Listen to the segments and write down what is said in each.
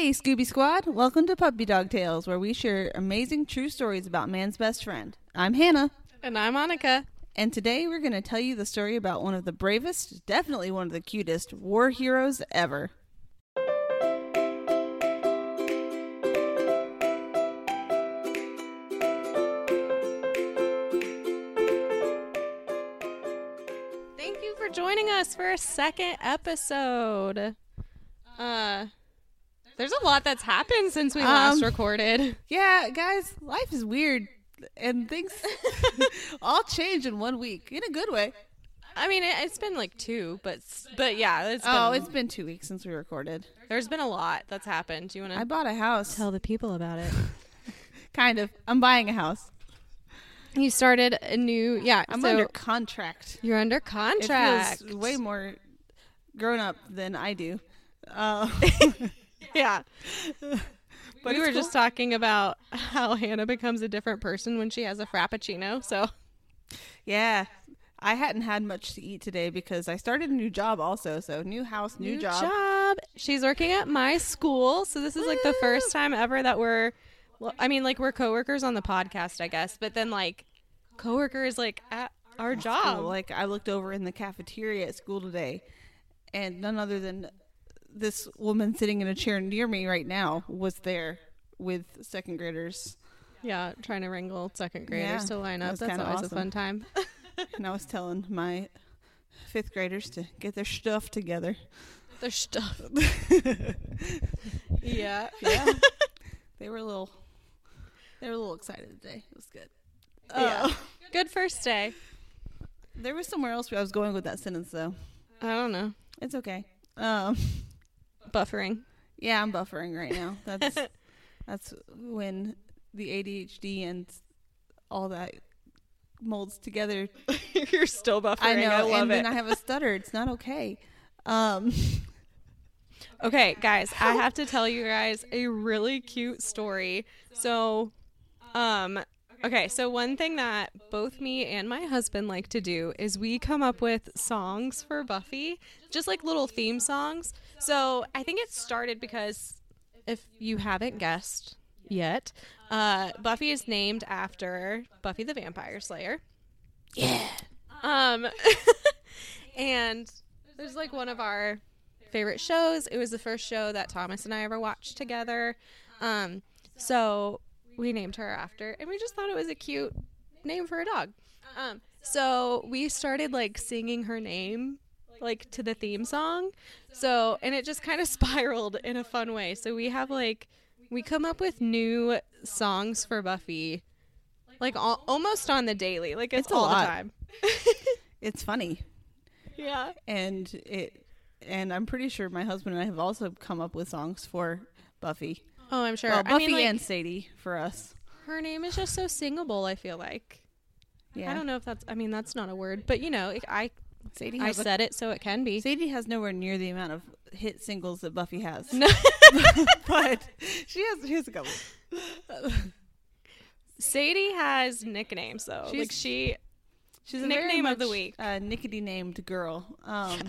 Hey, Scooby Squad! Welcome to Puppy Dog Tales, where we share amazing true stories about man's best friend. I'm Hannah, And I'm Monica. and today we're going to tell you the story about one of the bravest, definitely one of the cutest war heroes ever. Thank you for joining us for a second episode. Uh there's a lot that's happened since we last Um, recorded. Yeah, guys, life is weird, and things all change in one week in a good way. I mean, it, it's been like two, but but yeah, it's been, Oh, it's been two weeks since we recorded. there's been a lot that's happened. Do you want to? I bought a house. tell the people about it? Kind of. I'm buying a house. You started a new yeah. I'm so under contract. you're under It contract. feels way more grown up than I do. Uh, yeah. but we were cool. just talking about how Hannah becomes a different person when she has a frappuccino. So yeah. I hadn't had much to eat today because I started a new job also. So new house, new, job. job. She's working at my school, so this is like the first time ever that we're. Well, I mean, like we're coworkers on the podcast, I guess, but then like coworkers like at our job. Like I looked over in the cafeteria at school today, and none other than this woman sitting in a chair near me right now was there with second graders. Yeah, trying to wrangle second graders Yeah, to line up. That's always a fun time. and I was telling my fifth graders to get their stuff together. Their stuff. yeah. Yeah, they were a little. They were a little excited today. It was good. Yeah. Uh, Good first day. there was somewhere else where I was going with that sentence though. I don't know. It's okay. Um, Buffering. yeah, I'm buffering right now. That's that's when the ADHD and all that molds together. You're still buffering. I know, I love and it. then I have a stutter. It's not okay. Um, Okay, guys, I have to tell you guys a really cute story. So, um, okay, so one thing that both me and my husband like to do is we come up with songs for Buffy, just like little theme songs. So, I think it started because if you haven't guessed yet, uh, Buffy is named after Buffy the Vampire Slayer. yeah. Um, and there's like one of our favorite shows. It was the first show that Thomas and I ever watched together. Um, so we named her after, and we just thought it was a cute name for a dog. Um, so we started like singing her name like to the theme song. So, and it just kind of spiraled in a fun way. So we have like, we come up with new songs for Buffy. Like al- almost on the daily, like it's, It's a all lot. the time. It's funny, Yeah. and it, and I'm pretty sure my husband and I have also come up with songs for Buffy. Oh, I'm sure. Well, I Buffy mean, like, and Sadie for us. her name is just so singable. I feel like. Yeah, I don't know if that's. I mean, that's not a word, but you know, I Sadie. I Has a- said it, so it can be. Sadie has nowhere near the amount of hit singles that Buffy has. No. but she has she has a couple. Sadie has nicknames though. She's- like she. She's a Nickname of the much, week. uh, Nickety named girl. Um,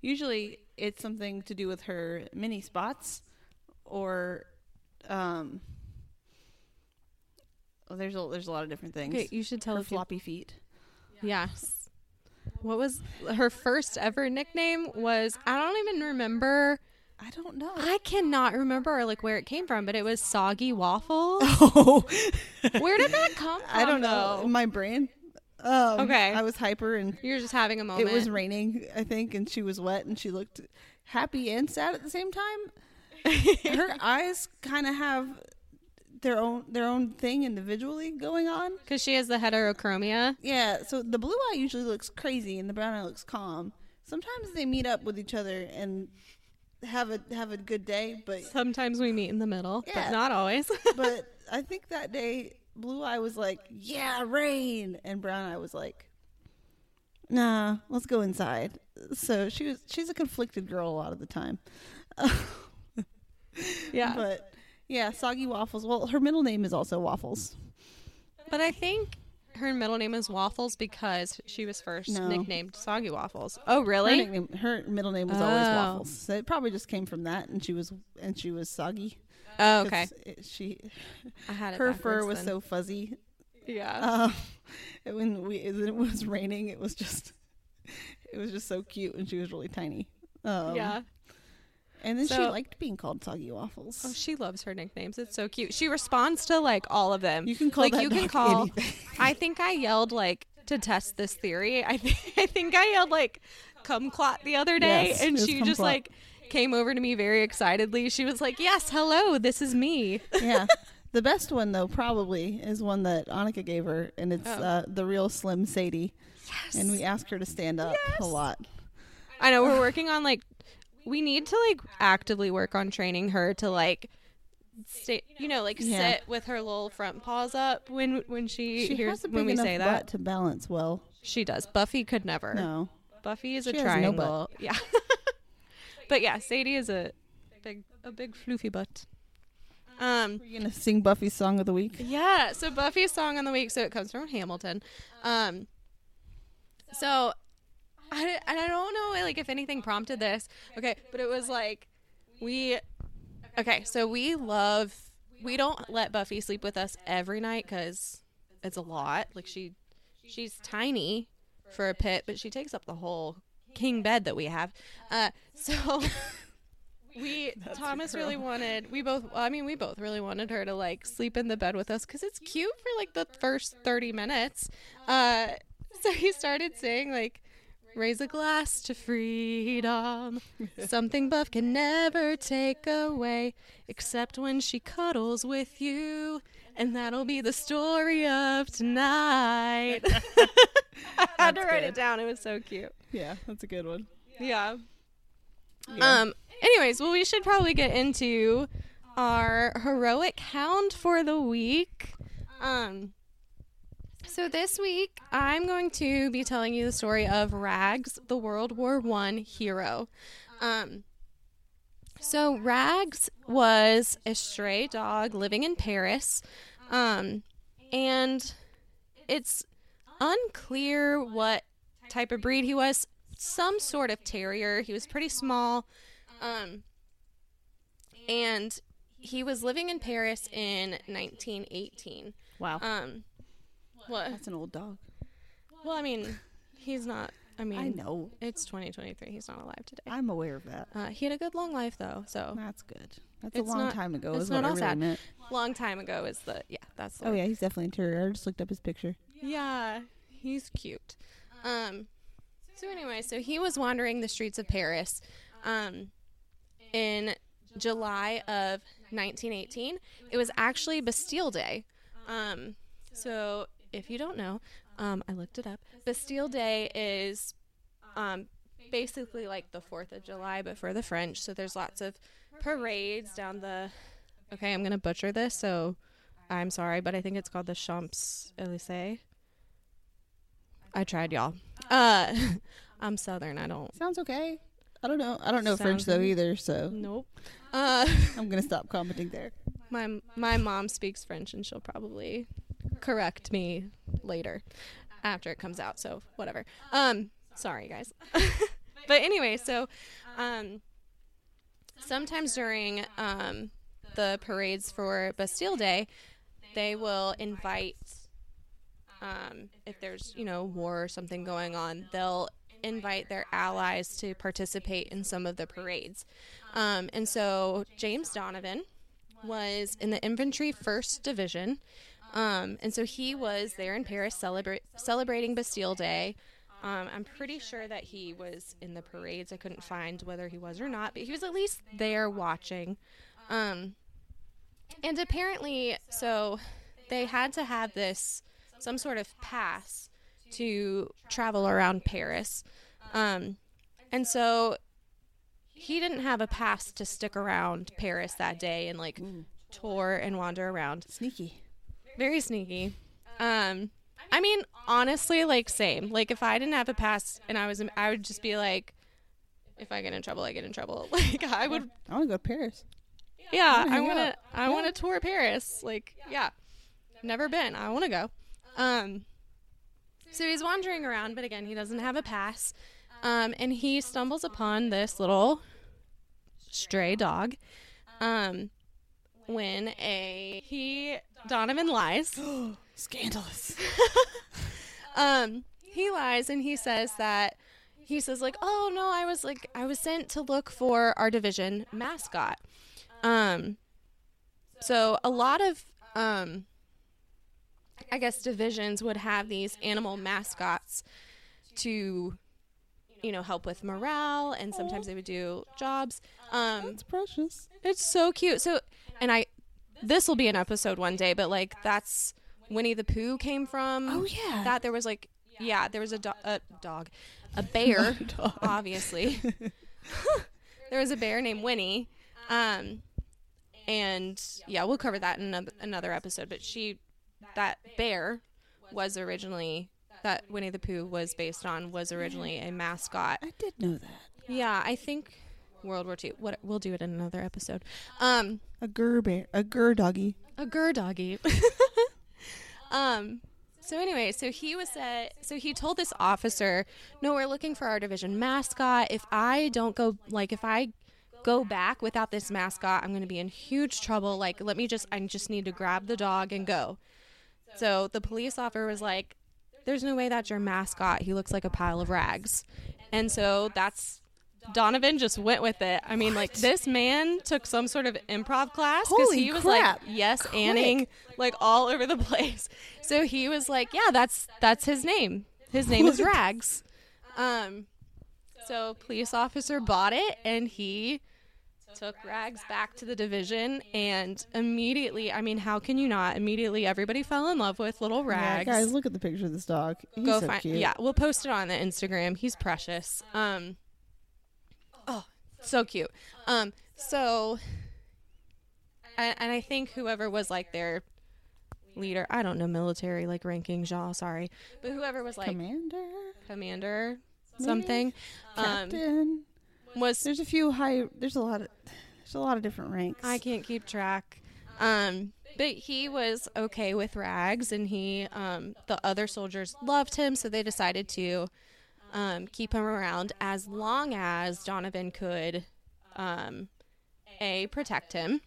Usually, it's something to do with her mini spots, or um, well, there's a there's a lot of different things. Okay, you should tell her floppy feet. yes. What was her first ever nickname? Was I don't even remember. I don't know. I cannot remember like where it came from, but it was soggy waffle. oh, Where did that come from? I don't know. though? My brain. Um, Okay. I was hyper and You're just having a moment. it was raining, I think, and she was wet and she looked happy and sad at the same time. Her eyes kind of have their own their own thing individually going on. because she has the heterochromia. Yeah, so the blue eye usually looks crazy and the brown eye looks calm. Sometimes they meet up with each other and have a have a good day, but Sometimes we meet in the middle, Yeah. but not always. but I think that day blue eye was like, "Yeah, rain," and brown eye was like, "Nah, let's go inside." So she was she's a conflicted girl a lot of the time. yeah. But, But yeah, soggy waffles. Well, her middle name is also Waffles. But I think her middle name is Waffles because she was first No. nicknamed Soggy Waffles. Oh, Her, really? nickname, her middle name was always Oh. Waffles. So it probably just came from that, and she was and she was soggy. Oh, 'Cause okay. it- she I had it her fur was then. so fuzzy. yeah. Uh, when we when it was raining, it was just it was just so cute, and she was really tiny. Um, yeah. And then she liked being called Soggy Waffles. Oh, she loves her nicknames. It's so cute. She responds to like all of them. you can call like that you can call. anything. I think I yelled like to test this theory. I think I think I yelled like "kumquat" the other day, Yes, and she just like came over to me very excitedly. She was like, "Yes, hello, this is me." yeah. The best one though probably is one that Annika gave her, and it's Oh. uh, the real Slim Sadie. Yes. And we asked her to stand up a lot. I know we're working on like we need to like actively work on training her to like stay, you know, like Yeah. sit with her little front paws up when when she, She hears when we say that. to balance well. She does. Buffy could never. No, Buffy is a She has no yeah. but yeah, Sadie is a big a big floofy butt. Um we're gonna sing Buffy's song of the week. yeah, so Buffy's song on the week, so it comes from Hamilton. Um, so I and I don't know like if anything prompted this. Okay, but it was like we okay, so we love we don't let Buffy sleep with us every night because it's a lot. Like she she's tiny for a pit, but she takes up the whole king bed that we have. Uh, so. We That's Thomas really wanted we both I mean we both really wanted her to like sleep in the bed with us cuz it's cute for like the first 30 minutes. Uh so he started saying like raise a glass to freedom. Something Buff can never take away except when she cuddles with you. And that'll be the story of tonight. I had to write good. it down. It was so cute. Yeah, that's a good one. Yeah. Yeah. Um. Anyways, well, we should probably get into our heroic hound for the week. Um. So this week, I'm going to be telling you the story of Rags, the World War One hero. Um. So Rags was a stray dog living in Paris, um, and it's unclear what type of breed he was. Some sort of terrier. He was pretty small, um, and he was living in Paris in 1918. Wow, Um, what? that's an old dog. Well, I mean, he's not. I mean, I know. it's 2023. He's not alive today. I'm aware of that. Uh, he had a good long life though, so That's good. That's a long not- time ago. it's Is not all really sad. meant. long time ago is the yeah that's the Oh yeah, he's definitely a terrier. I just looked up his picture. Yeah, he's cute. Um, so anyway, so he was wandering the streets of Paris, um, in July of 1918. It was actually Bastille Day. Um, so if you don't know, um, I looked it up. Bastille Day is, um, basically like the Fourth of July, but for the French. So there's lots of parades down the. Okay, I'm gonna butcher this, so I'm sorry, but I think it's called the Champs Elysees. I tried, y'all. Uh, I'm Southern. I don't. Sounds okay. I don't know. I don't know French though either, so Nope. Uh, I'm gonna stop commenting there. my my mom speaks French, and she'll probably correct me later after it comes out. So whatever. Um, sorry guys. but anyway, so um, sometimes during um the parades for Bastille Day, they will invite um, if there's you know war or something going on, they'll invite their allies to participate in some of the parades. Um, and so James Donovan was in the infantry first division, um, and so he was there in Paris celebrate celebrating Bastille Day. Um, I'm pretty sure that he was in the parades. I couldn't find whether he was or not, but he was at least there watching. Um, and apparently, so they had to have this some sort of pass to travel around Paris. Um, and so he didn't have a pass to stick around Paris that day and like tour and wander around. Sneaky. Very sneaky. Um, I mean, honestly, like same. Like if I didn't have a pass and I was, I would just be like, if I get in trouble, I get in trouble. Like I would I want to go to Paris. yeah, I want to. I want to tour Paris. Like, yeah, never been. I want to go. Um, So he's wandering around, but again, he doesn't have a pass. Um, and he stumbles upon this little stray dog. Um, when a he Donovan lies. Scandalous. um, he lies and he says that he says like, "Oh no, I was like I was sent to look for our division mascot." Um, so a lot of um, I guess divisions would have these animal mascots to you know help with morale and sometimes they would do jobs um That's precious. it's so cute so and i this will be an episode one day but like that's winnie the pooh came from Oh yeah. that there was like yeah there was a, do- a dog a bear Dog. obviously there was a bear named winnie um and yeah we'll cover that in another, another episode but she that bear was originally that winnie the pooh was based on was originally a mascot I did know that. yeah i think world war ii what we'll do it in another episode um A gur bear, a gur doggy. a gur doggy. um. So anyway, so he was said. So he told this officer, "No, we're looking for our division mascot. If I don't go, like, if I go back without this mascot, I'm going to be in huge trouble. Like, let me just, I just need to grab the dog and go." So the police officer was like, "There's no way that's your mascot. He looks like a pile of rags," and so that's Donovan just went with it. I mean, like this man took some sort of improv class because he was crap. like yes anning like all over the place. So he was like, yeah, that's that's his name. His name is Rags. Um, so police officer bought it and he took Rags back to the division and immediately, I mean, how can you not? Immediately, everybody fell in love with little Rags Yeah, guys, look at the picture of this dog. He's go so find cute. yeah we'll post it on the instagram he's precious um oh so cute um so and, and i think whoever was like their leader i don't know military like ranking jaw sorry but whoever was like Commander, commander something um captain. was There's a few high. There's a lot of. There's a lot of different ranks. I can't keep track. Um, but he was okay with Rags, and he, um, the other soldiers loved him, so they decided to um, keep him around as long as Donovan could, um, a protect him,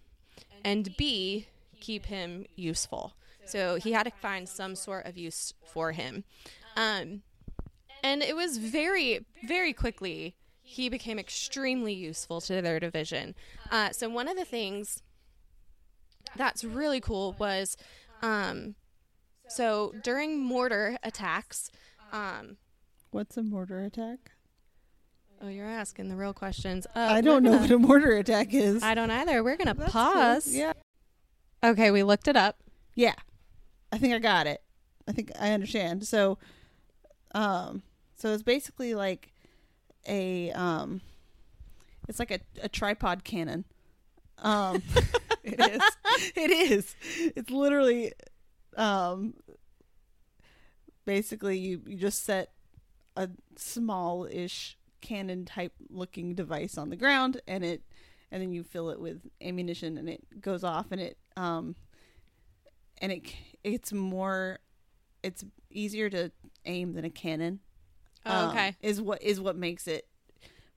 and b keep him useful. So he had to find some sort of use for him. Um, and it was very, very quickly he became extremely useful to their division. Uh, so one of the things that's really cool was, um, so during mortar attacks, um, What's a mortar attack? oh, you're asking the real questions. Uh, I don't know gonna- what a mortar attack is. I don't either. We're gonna That's cool. pause. Yeah. Okay, we looked it up. Yeah. I think I got it. I think I understand. So um so it's basically like a um it's like a, a tripod cannon. Um it is. It is. It's literally um basically you you just set a small-ish cannon type looking device on the ground and it and then you fill it with ammunition and it goes off and it um and it it's more it's easier to aim than a cannon Oh, um, okay. is what is what makes it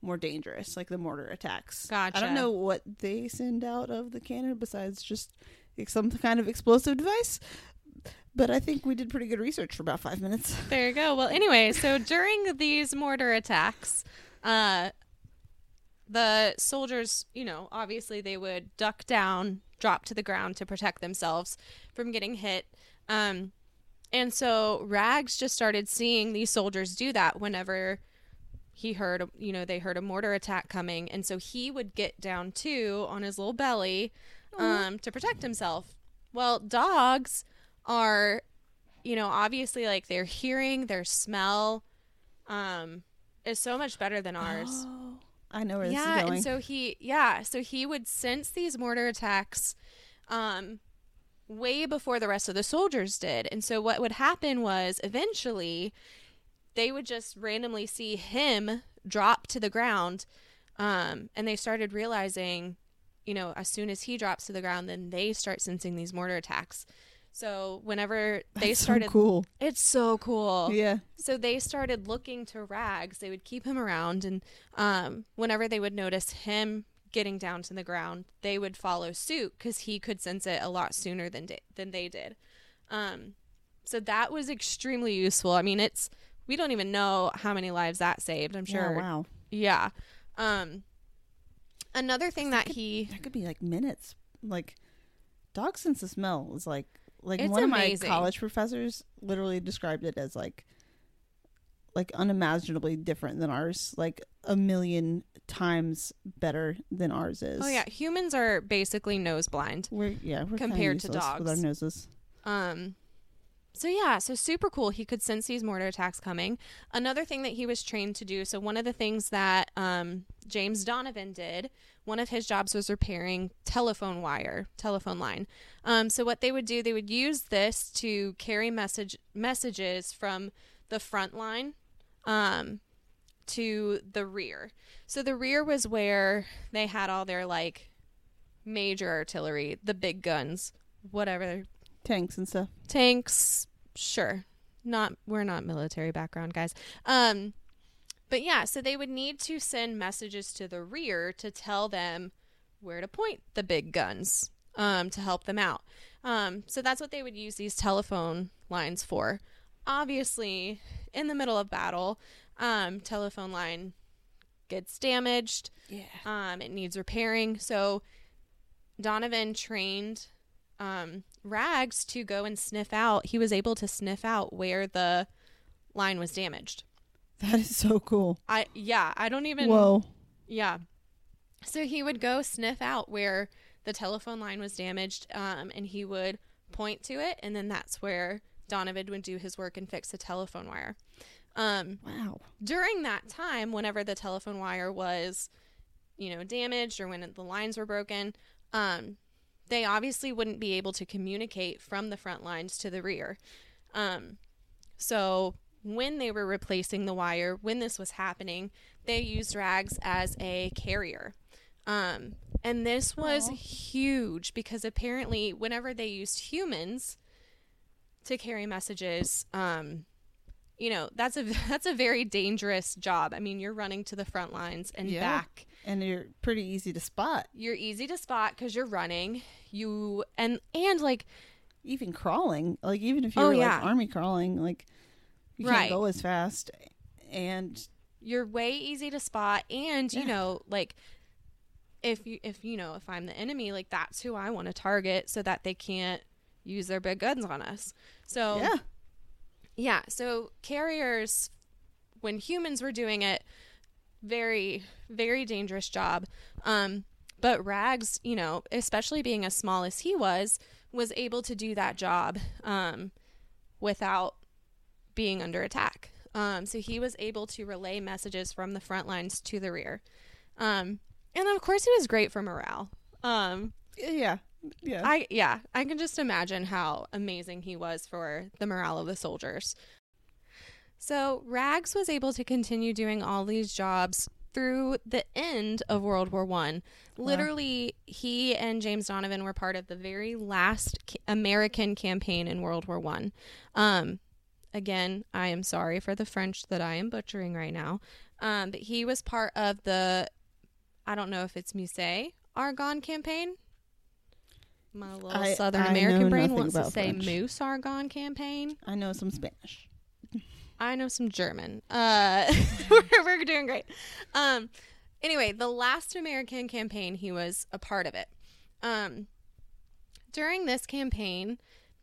more dangerous like the mortar attacks. Gotcha i don't know what they send out of the cannon besides just some kind of explosive device but i think we did pretty good research for about five minutes There you go. Well, anyway, so during these mortar attacks, uh, the soldiers, you know, obviously they would duck down, drop to the ground to protect themselves from getting hit. Um, and so Rags just started seeing these soldiers do that whenever he heard, you know, they heard a mortar attack coming. And so he would get down too on his little belly um, to protect himself. Well, dogs are, you know, obviously like their hearing, their smell um, is so much better than ours. Oh, i know where this yeah is going. and so he yeah so he would sense these mortar attacks um way before the rest of the soldiers did. And so what would happen was eventually they would just randomly see him drop to the ground um and they started realizing you know as soon as he drops to the ground then they start sensing these mortar attacks So whenever they That's so started, cool. it's so cool. Yeah. So they started looking to Rags. They would keep him around, and um, whenever they would notice him getting down to the ground, they would follow suit because he could sense it a lot sooner than da- than they did. Um, so that was extremely useful. I mean, it's we don't even know how many lives that saved. I'm sure. Yeah, wow. Yeah. Um, another thing that he That could be like minutes. Like dog sense of smell is like like It's one amazing. of my college professors literally described it as like like unimaginably different than ours. Like a million times better than ours is. oh yeah, humans are basically nose blind. We're yeah, we're Compared to useless with our dogs. noses. Um, so yeah, so super cool. He could sense these mortar attacks coming. Another thing that he was trained to do. So one of the things that um, James Donovan did, one of his jobs was repairing telephone wire, telephone line. Um, so what they would do, they would use this to carry message messages from the front line um, to the rear. So the rear was where they had all their like major artillery, the big guns, whatever Tanks and stuff. tanks sure not we're not military background guys um but yeah so they would need to send messages to the rear to tell them where to point the big guns um to help them out um so that's what they would use these telephone lines for obviously in the middle of battle um telephone line gets damaged Yeah. um, it needs repairing. So Donovan trained um, Rags to go and sniff out. He was able to sniff out where the line was damaged. That is so cool. I yeah, I don't even Whoa. yeah. So he would go sniff out where the telephone line was damaged, um, and he would point to it, and then that's where Donovan would do his work and fix the telephone wire. Um, Wow. during that time, whenever the telephone wire was, you know, damaged or when the lines were broken, um, they obviously wouldn't be able to communicate from the front lines to the rear. Um, so when they were replacing the wire, when this was happening, they used rags as a carrier. Um, and this was Aw. huge because apparently, whenever they used humans to carry messages, um, you know that's a that's a very dangerous job. I mean, you're running to the front lines and Yeah. back. And you're pretty easy to spot. You're easy to spot because you're running. You and and like Even crawling. Like even if Oh, you're yeah. like army crawling, like you Right. can't go as fast. And you're way easy to spot and you Yeah. know like if you if you know if i'm the enemy like that's who i want to target so that they can't use their big guns on us so yeah. yeah so carriers when humans were doing it very very dangerous job um but rags you know especially being as small as he was was able to do that job um without being under attack um so he was able to relay messages from the front lines to the rear um and of course he was great for morale um Yeah. Yeah. I yeah, I can just imagine how amazing he was for the morale of the soldiers. So Rags was able to continue doing all these jobs through the end of World War One. Literally, he and James Donovan were part of the very last ca- American campaign in World War One. Um, again, I am sorry for the French that I am butchering right now. Um, but he was part of the, I don't know if it's Musée Argonne campaign. My little I- Southern I American brain wants to say French. Moose Argonne campaign. I know some Spanish. I know some German. Uh, we're, we're doing great. Um, anyway, the last American campaign, he was a part of it. Um, during this campaign,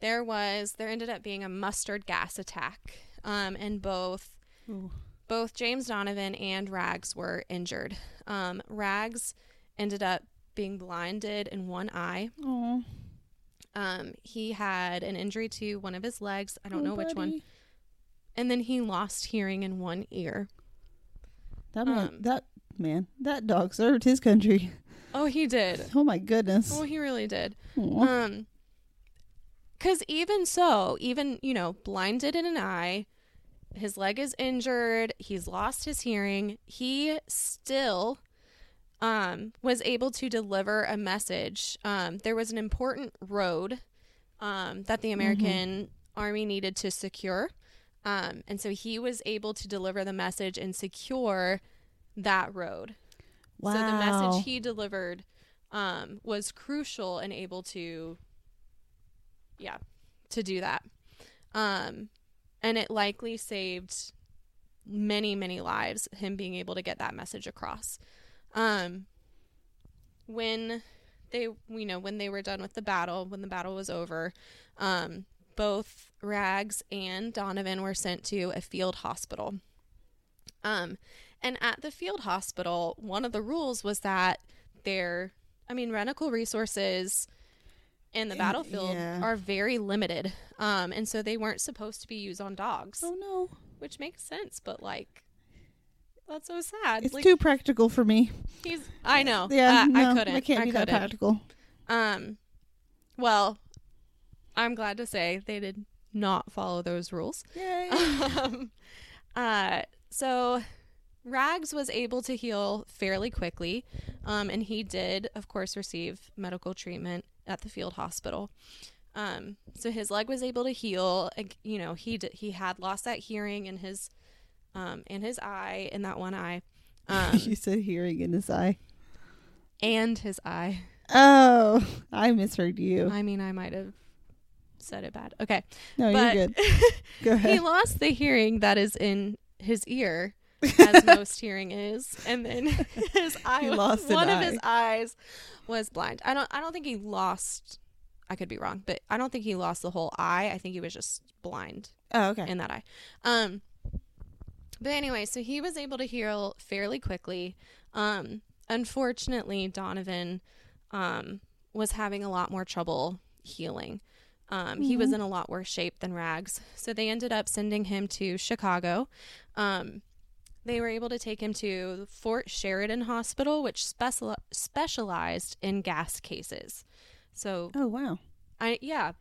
there was there ended up being a mustard gas attack, um, and both Ooh. both James Donovan and Rags were injured. Um, Rags ended up being blinded in one eye. Oh. Um, he had an injury to one of his legs. I don't Oh, know which one. And then he lost hearing in one ear. That man, Um, that man, that dog served his country. Oh, he did. Oh my goodness. Oh, he really did. Aw. Um, because even so, even you know, blinded in an eye, his leg is injured, he's lost his hearing. He still, um, was able to deliver a message. Um, there was an important road, um, that the American army needed to secure. Um, and so he was able to deliver the message and secure that road. Wow. So the message he delivered um, was crucial and able to, yeah, to do that. Um, and it likely saved many, many lives, him being able to get that message across. Um, when they, you know, when they were done with the battle, when the battle was over, um, both Rags and Donovan were sent to a field hospital. Um, and at the field hospital, one of the rules was that their, I mean, medical resources in the battlefield yeah. are very limited. Um, and so they weren't supposed to be used on dogs, oh no, which makes sense, but like, that's so sad. it's like, too practical for me. he's, I know. Yeah, I, no, I couldn't. I can't I be that couldn't. practical. Um, well, I'm glad to say they did not follow those rules. Yay! um, uh, so Rags was able to heal fairly quickly, um, and he did, of course, receive medical treatment at the field hospital. Um, so his leg was able to heal. You know, he d- he had lost that hearing in his um, in his eye, in that one eye, um, you said hearing in his eye. and his eye. Oh, I misheard you. I mean, I might have said it bad. Okay, No, but you're good. Go ahead. he lost the hearing that is in his ear, as most hearing is, and then his eye, lost one of eye. his eyes was blind. I don't, I don't think he lost. I could be wrong, but I don't think he lost the whole eye. I think he was just blind Oh, okay. in that eye. Um, but anyway, so he was able to heal fairly quickly. Um, unfortunately, Donovan um, was having a lot more trouble healing. Um, He was in a lot worse shape than Rags, so they ended up sending him to Chicago. Um, they were able to take him to Fort Sheridan Hospital, which special- specialized in gas cases. So Oh, wow. I yeah.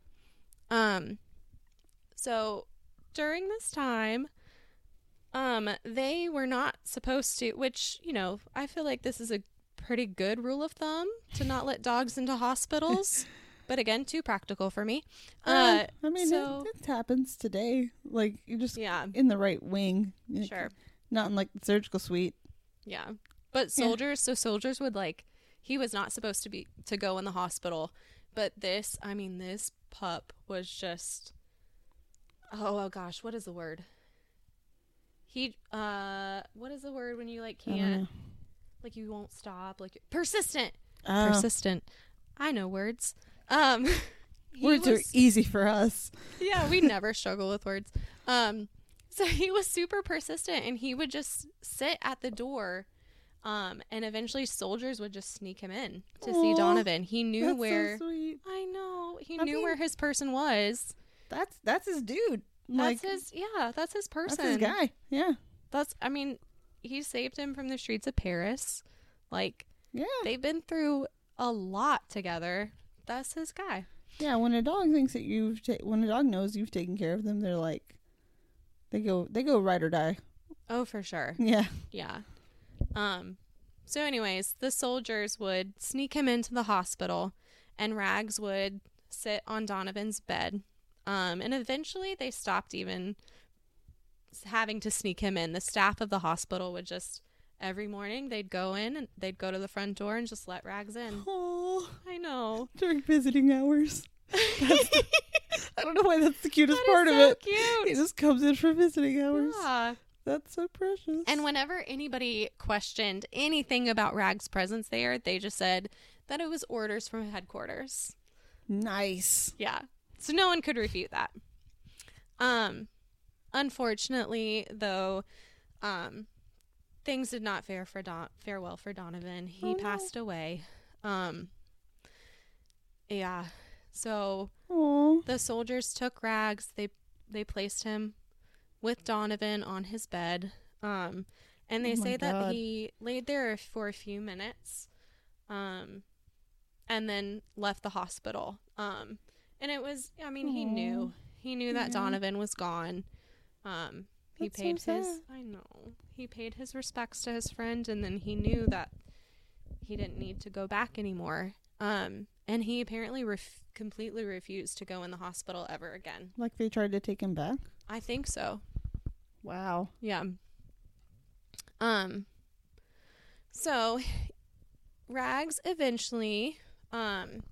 Um so during this time um they were not supposed to which, you know, I feel like this is a pretty good rule of thumb to not let dogs into hospitals. but again, too practical for me. Uh Um, I mean, so- it, it happens today. Like, you're just yeah, in the right wing. Sure. Not in, like, the surgical suite. Yeah. But Yeah. soldiers, so soldiers would like he was not supposed to be to go in the hospital, but this, I mean, this pup was just Oh, oh gosh, what is the word? He uh what is the word when you like can't like you won't stop, like persistent. Oh, Persistent. I know words. Um words are easy for us. yeah, we never struggle with words. Um, so he was super persistent, and he would just sit at the door. Um, and eventually soldiers would just sneak him in to see Donovan. He knew That's where. so sweet. I know he I knew mean- where his person was. That's that's his dude. Like, That's his. Yeah, that's his person. that's his guy. Yeah. That's. I mean, he saved him from the streets of Paris. Like Yeah. they've been through a lot together. That's his guy. Yeah, when a dog thinks that you've ta- when a dog knows you've taken care of them, they're like they go they go ride or die. Oh, for sure. Yeah. Yeah. Um so anyways, the soldiers would sneak him into the hospital and Rags would sit on Donovan's bed. Um and eventually they stopped even having to sneak him in. The staff of the hospital would just every morning they'd go in and they'd go to the front door and just let Rags in. Oh, I know. during visiting hours. I don't know why that's the cutest That part of so it. He Cute. just comes in for visiting hours. Yeah. That's so precious. And whenever anybody questioned anything about Rag's presence there, they just said that it was orders from headquarters. nice. Yeah. So no one could refute that. Um unfortunately though, um things did not fare for Don farewell for Donovan. He Oh, no. passed away. Um yeah. So Oh, the soldiers took Rags. They they placed him with Donovan on his bed. Um, and they Oh say that he laid there for a few minutes, um, and then left the hospital. Um, and it was, I mean, he knew he knew that Yeah. Donovan was gone. Um, he That's so paid his, sad. I know, he paid his respects to his friend, and then he knew that he didn't need to go back anymore. Um, and he apparently ref- completely refused to go in the hospital ever again. Like they tried to take him back. I think so. Wow. Yeah. Um so Rags eventually um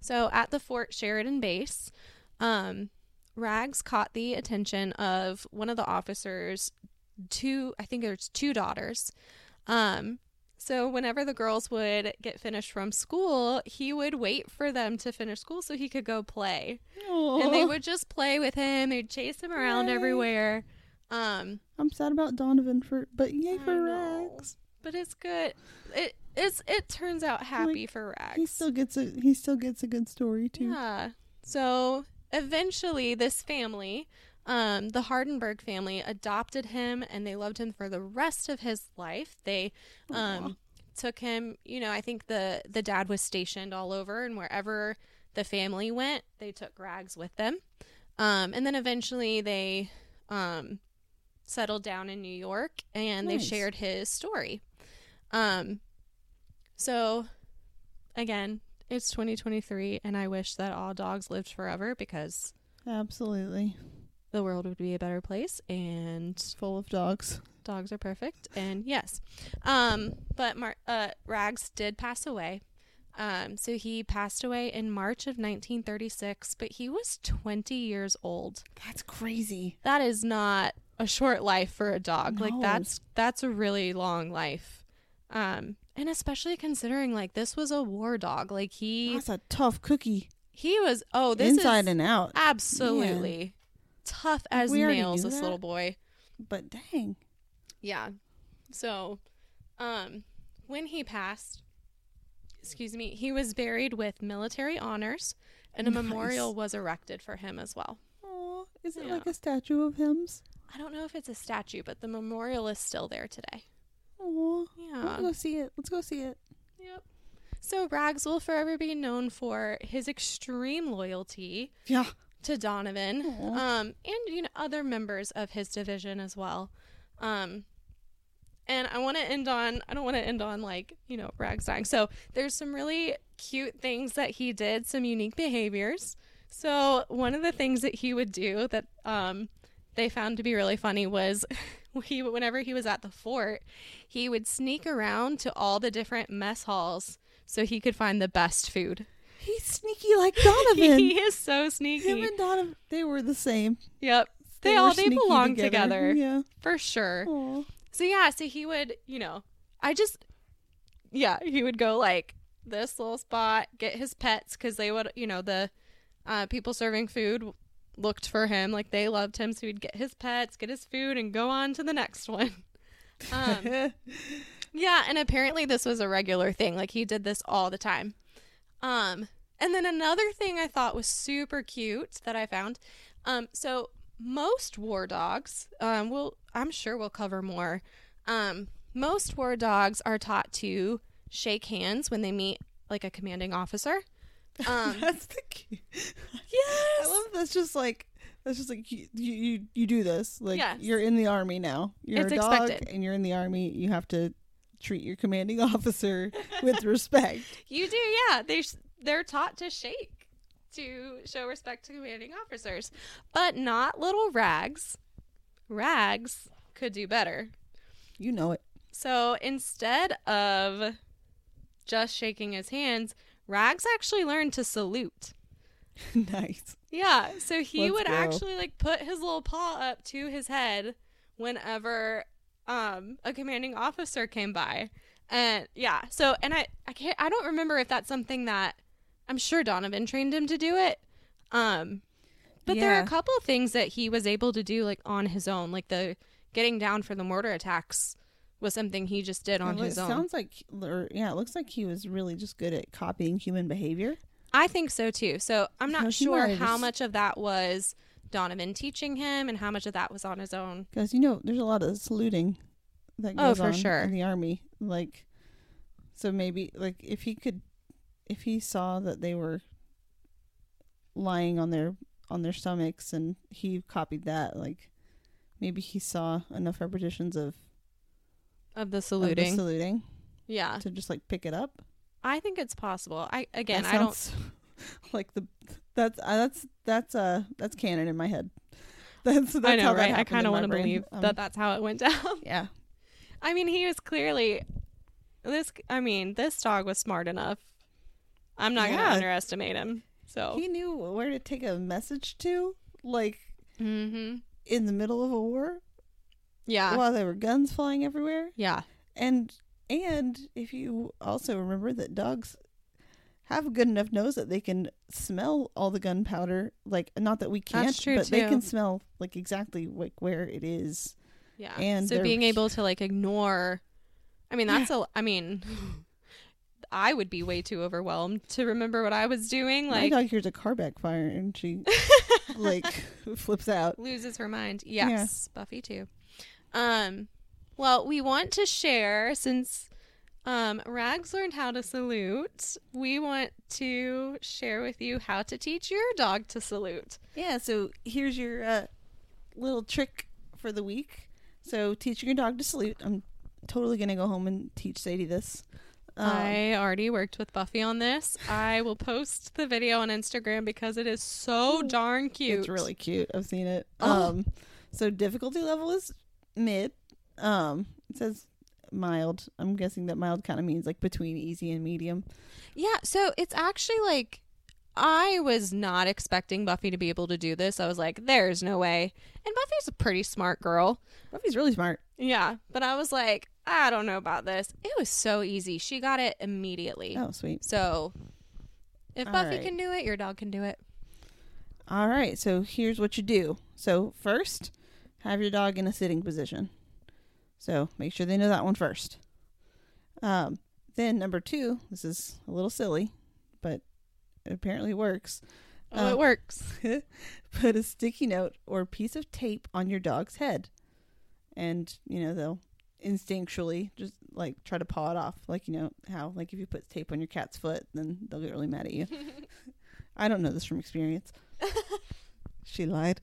so at the Fort Sheridan base, um Rags caught the attention of one of the officers two I think there's two daughters. Um so whenever the girls would get finished from school, he would wait for them to finish school so he could go play. And they would just play with him. They'd chase him around Yay. everywhere. Um I'm sad about Donovan for, but yay for Rags. But it's good. It it's it turns out happy for Rags. He still gets a he still gets a good story too. yeah. So eventually, this family, um, the Hardenbergh family, adopted him, and they loved him for the rest of his life. They um took him. You know, I think the the dad was stationed all over, and wherever the family went, they took Rags with them. Um, and then eventually they um settled down in New York, and they shared his story. Um, so again, it's 2023, and I wish that all dogs lived forever because Absolutely. The world would be a better place, and Full of dogs. dogs are perfect. And yes, um, but Mar- uh, Rags did pass away. Um, so he passed away in March of 1936, but he was 20 years old. That's crazy. That is not a short life for a dog. Like that's that's a really long life. Um, and especially considering like this was a war dog. Like he That's a tough cookie. he was oh this is Inside and out. absolutely tough as We nails. This that. little boy. But dang. Yeah. So, um, when he passed, excuse me, he was buried with military honors, and a Nice. memorial was erected for him as well. Oh, is it Yeah. like a statue of him's? I don't know if it's a statue, but the memorial is still there today. Oh, Yeah. let's go see it. Let's go see it. Yep. So Rags will forever be known for his extreme loyalty Yeah. To Donovan, um, and you know other members of his division as well. Um, and I want to end on I don't want to end on like you know Rags dying. So there's some really cute things that he did, some unique behaviors. So one of the things that he would do that um, they found to be really funny was he whenever he was at the fort, he would sneak around to all the different mess halls so he could find the best food. He's sneaky like Donovan. he is so sneaky. Him and Donovan, they were the same. Yep. They, were all they belong together. Yeah. for sure. Aw. So yeah, so he would, you know, I just yeah, he would go like this little spot, get his pets cuz they would, you know, the uh people serving food looked for him like they loved him so he'd get his pets, get his food and go on to the next one. Um Yeah, and apparently this was a regular thing. Like he did this all the time. Um, and then another thing I thought was super cute that I found. Um, so most war dogs, um, will I'm sure we'll cover more. Um, most war dogs are taught to shake hands when they meet like a commanding officer. Um, that's the key. yes. I love that's just like that's just like you you, you do this like Yes. you're in the army now. You're It's a dog expected. and you're in the army. You have to treat your commanding officer with respect. You do, yeah. They sh- they're taught to shake to show respect to commanding officers, but not little Rags. Rags could do better. You know it. So instead of just shaking his hands, Rags actually learned to salute. nice. Yeah, so he Let's would go. actually like put his little paw up to his head whenever um a commanding officer came by. And yeah, so and I I can't I don't remember if that's something that I'm sure Donovan trained him to do it. Um but there are a couple of things that he was able to do like on his own, like the getting down for the mortar attacks was something he just did on It his own. sounds like or yeah, it looks like he was really just good at copying human behavior. I think so too. So I'm not he sure how just- much of that was Donovan teaching him and how much of that was on his own. Because you know, there's a lot of saluting that Oh, goes for on sure. in the army. Like, so maybe like if he could, if he saw that they were lying on their on their stomachs and he copied that, like maybe he saw enough repetitions of, Of the of the saluting. saluting yeah. to just like pick it up. I think it's possible. I again I don't like the that's uh, that's that's uh that's canon in my head. That's, that's I know, how that right? I kind of want to believe Um, that that's how it went down. Yeah, I mean, he was clearly this. I mean, this dog was smart enough. I'm not Yeah. gonna underestimate him. So, he knew where to take a message to, like hmm in the middle of a war yeah, while there were guns flying everywhere. yeah, And and if you also remember that dogs have a good enough nose that they can smell all the gunpowder, like not that we can't, but they can smell like exactly like where it is. yeah. And so being able to like ignore, I mean, that's a. I mean, I would be way too overwhelmed to remember what I was doing. My Like, dog hears a car backfire and she like flips out. loses her mind. Yes, Buffy too. Um, well, we want to share since um, Rags learned how to salute. We want to share with you how to teach your dog to salute. Yeah, so here's your uh, little trick for the week. So teaching your dog to salute. I'm totally gonna go home and teach Sadie this. Um, I already worked with Buffy on this. I will post the video on Instagram because it is so darn cute. It's really cute. I've seen it. Oh. Um, so difficulty level is mid. Um, it says mild. I'm guessing that mild kind of means like between easy and medium. Yeah, so it's actually like I was not expecting Buffy to be able to do this. I was like, there's no way. And Buffy's a pretty smart girl. Buffy's really smart. Yeah, but I was like, I don't know about this. It was so easy. She got it immediately. Oh, sweet. So if All Buffy right. can do it, your dog can do it. All right. So here's what you do. So first, have your dog in a sitting position. So make sure they know that one first. Um, then number two, this is a little silly, but it apparently works. Oh, Uh, it works. put a sticky note or piece of tape on your dog's head and you know they'll instinctually just like try to paw it off like you know how like if you put tape on your cat's foot then they'll get really mad at you i don't know this from experience she lied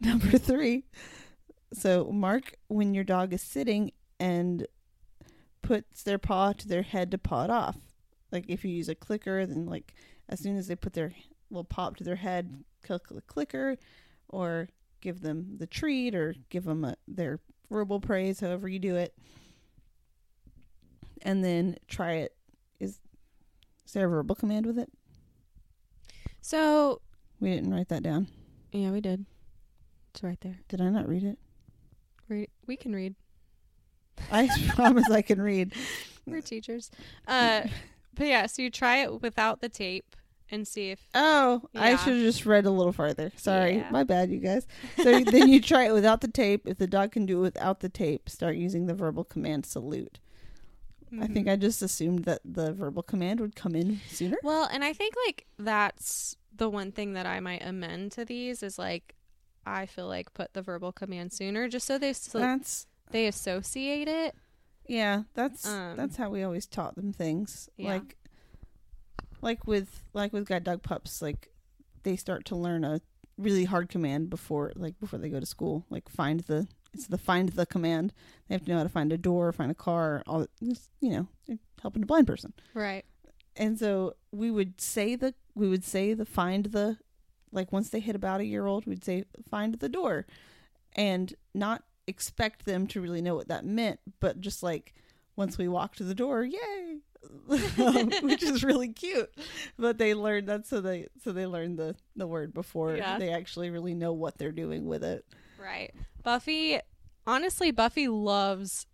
number three so mark when your dog is sitting and puts their paw to their head to paw it off. Like if you use a clicker then like as soon as they put their little pop to their head click the clicker or give them the treat or give them a, their verbal praise however you do it. And then try it. Is is there a verbal command with it? So we didn't write that down. Yeah, we did. It's right there. did i not read it Read, we can read. i promise i can read We're teachers. Uh, but yeah, so you try it without the tape and see if oh i should have just read a little farther sorry Yeah. my bad you guys so then you try it without the tape if the dog can do it without the tape start using the verbal command salute I think. I just assumed that the verbal command would come in sooner. Well, and I think like that's the one thing that I might amend to these is like I feel like put the verbal command sooner just so they so That's they associate it. yeah, that's Um, that's how we always taught them things. Yeah. Like like with like with guide dog pups, like they start to learn a really hard command before like before they go to school. Like find the it's the find the command. They have to know how to find a door, find a car, all you know, helping a blind person. Right. and so we would say the we would say the find the like once they hit about a year old we'd say find the door and not expect them to really know what that meant but just like once we walk to the door yay which is really cute but they learned that so they so they learn the the word before Yeah. they actually really know what they're doing with it Right. Buffy honestly Buffy loves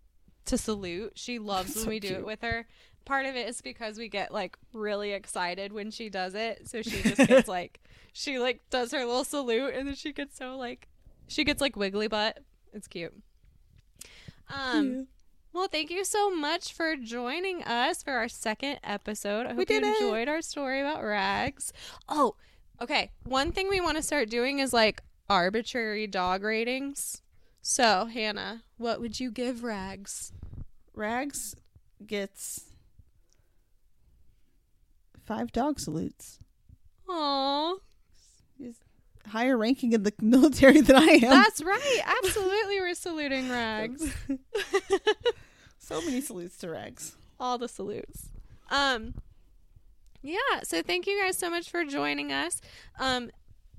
to salute. She loves when So we do it with her. Part of it is because we get like really excited when she does it. So she just gets like she like does her little salute and then she gets so like she gets like wiggly butt. It's cute. Um Yeah. well thank you so much for joining us for our second episode. I hope We did you it. enjoyed our story about rags. Oh, okay. One thing we want to start doing is like arbitrary dog ratings. So, Hannah, what would you give Rags? rags gets five dog salutes Aw, higher ranking in the military than i am that's right. Absolutely, we're saluting Rags. So many salutes to Rags. All the salutes. Um, Yeah. So thank you guys so much for joining us. Um,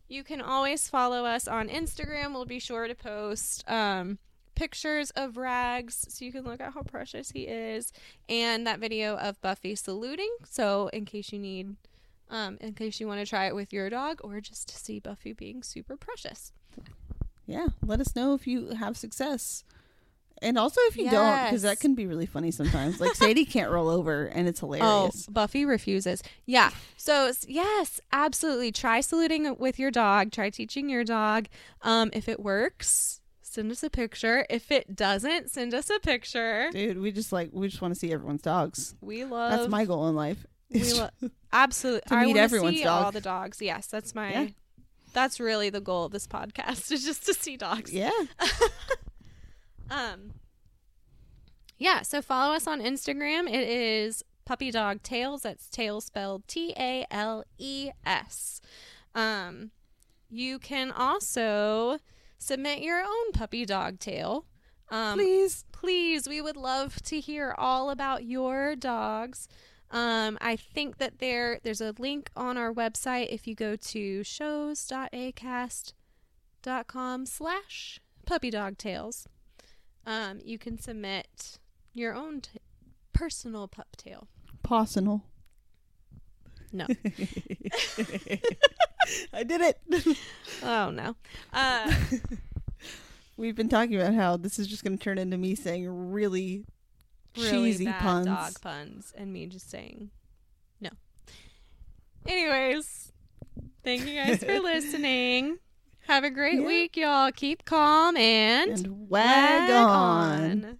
you can always follow us on Instagram. We'll be sure to post um, pictures of Rags so you can look at how precious he is and that video of Buffy saluting. So in case you need, um, in case you want to try it with your dog or just to see Buffy being super precious. Yeah, let us know if you have success. And also if you don't, because that can be really funny sometimes. Like Sadie can't roll over, and it's Oh, hilarious. Buffy refuses. Yeah. So yes, absolutely. Try saluting with your dog. Try teaching your dog. Um, if it works, send us a picture. If it doesn't, send us a picture. Dude, we just like we just want to see everyone's dogs. We love. That's my goal in life. We lo- absolutely. To I meet everyone's see dog. all the dogs. Yes, that's my. Yeah. That's really the goal of this podcast is just to see dogs. yeah. Um. Yeah, so follow us on Instagram. It is Puppy Dog Tales. That's Tales spelled T A L E S. Um, you can also submit your own puppy dog tale. Um, Please. please, we would love to hear all about your dogs. Um, I think that there there's a link on our website if you go to shows.acast.com slash puppy dog tales. Um, you can submit your own t- personal pup tale. Personal. No. I did it. Oh no. Uh, We've been talking about how this is just going to turn into me saying really, really cheesy bad puns. dog puns and me just saying no. Anyways, thank you guys for listening. Have a great Yeah. week, y'all. Keep calm and, And wag on. on.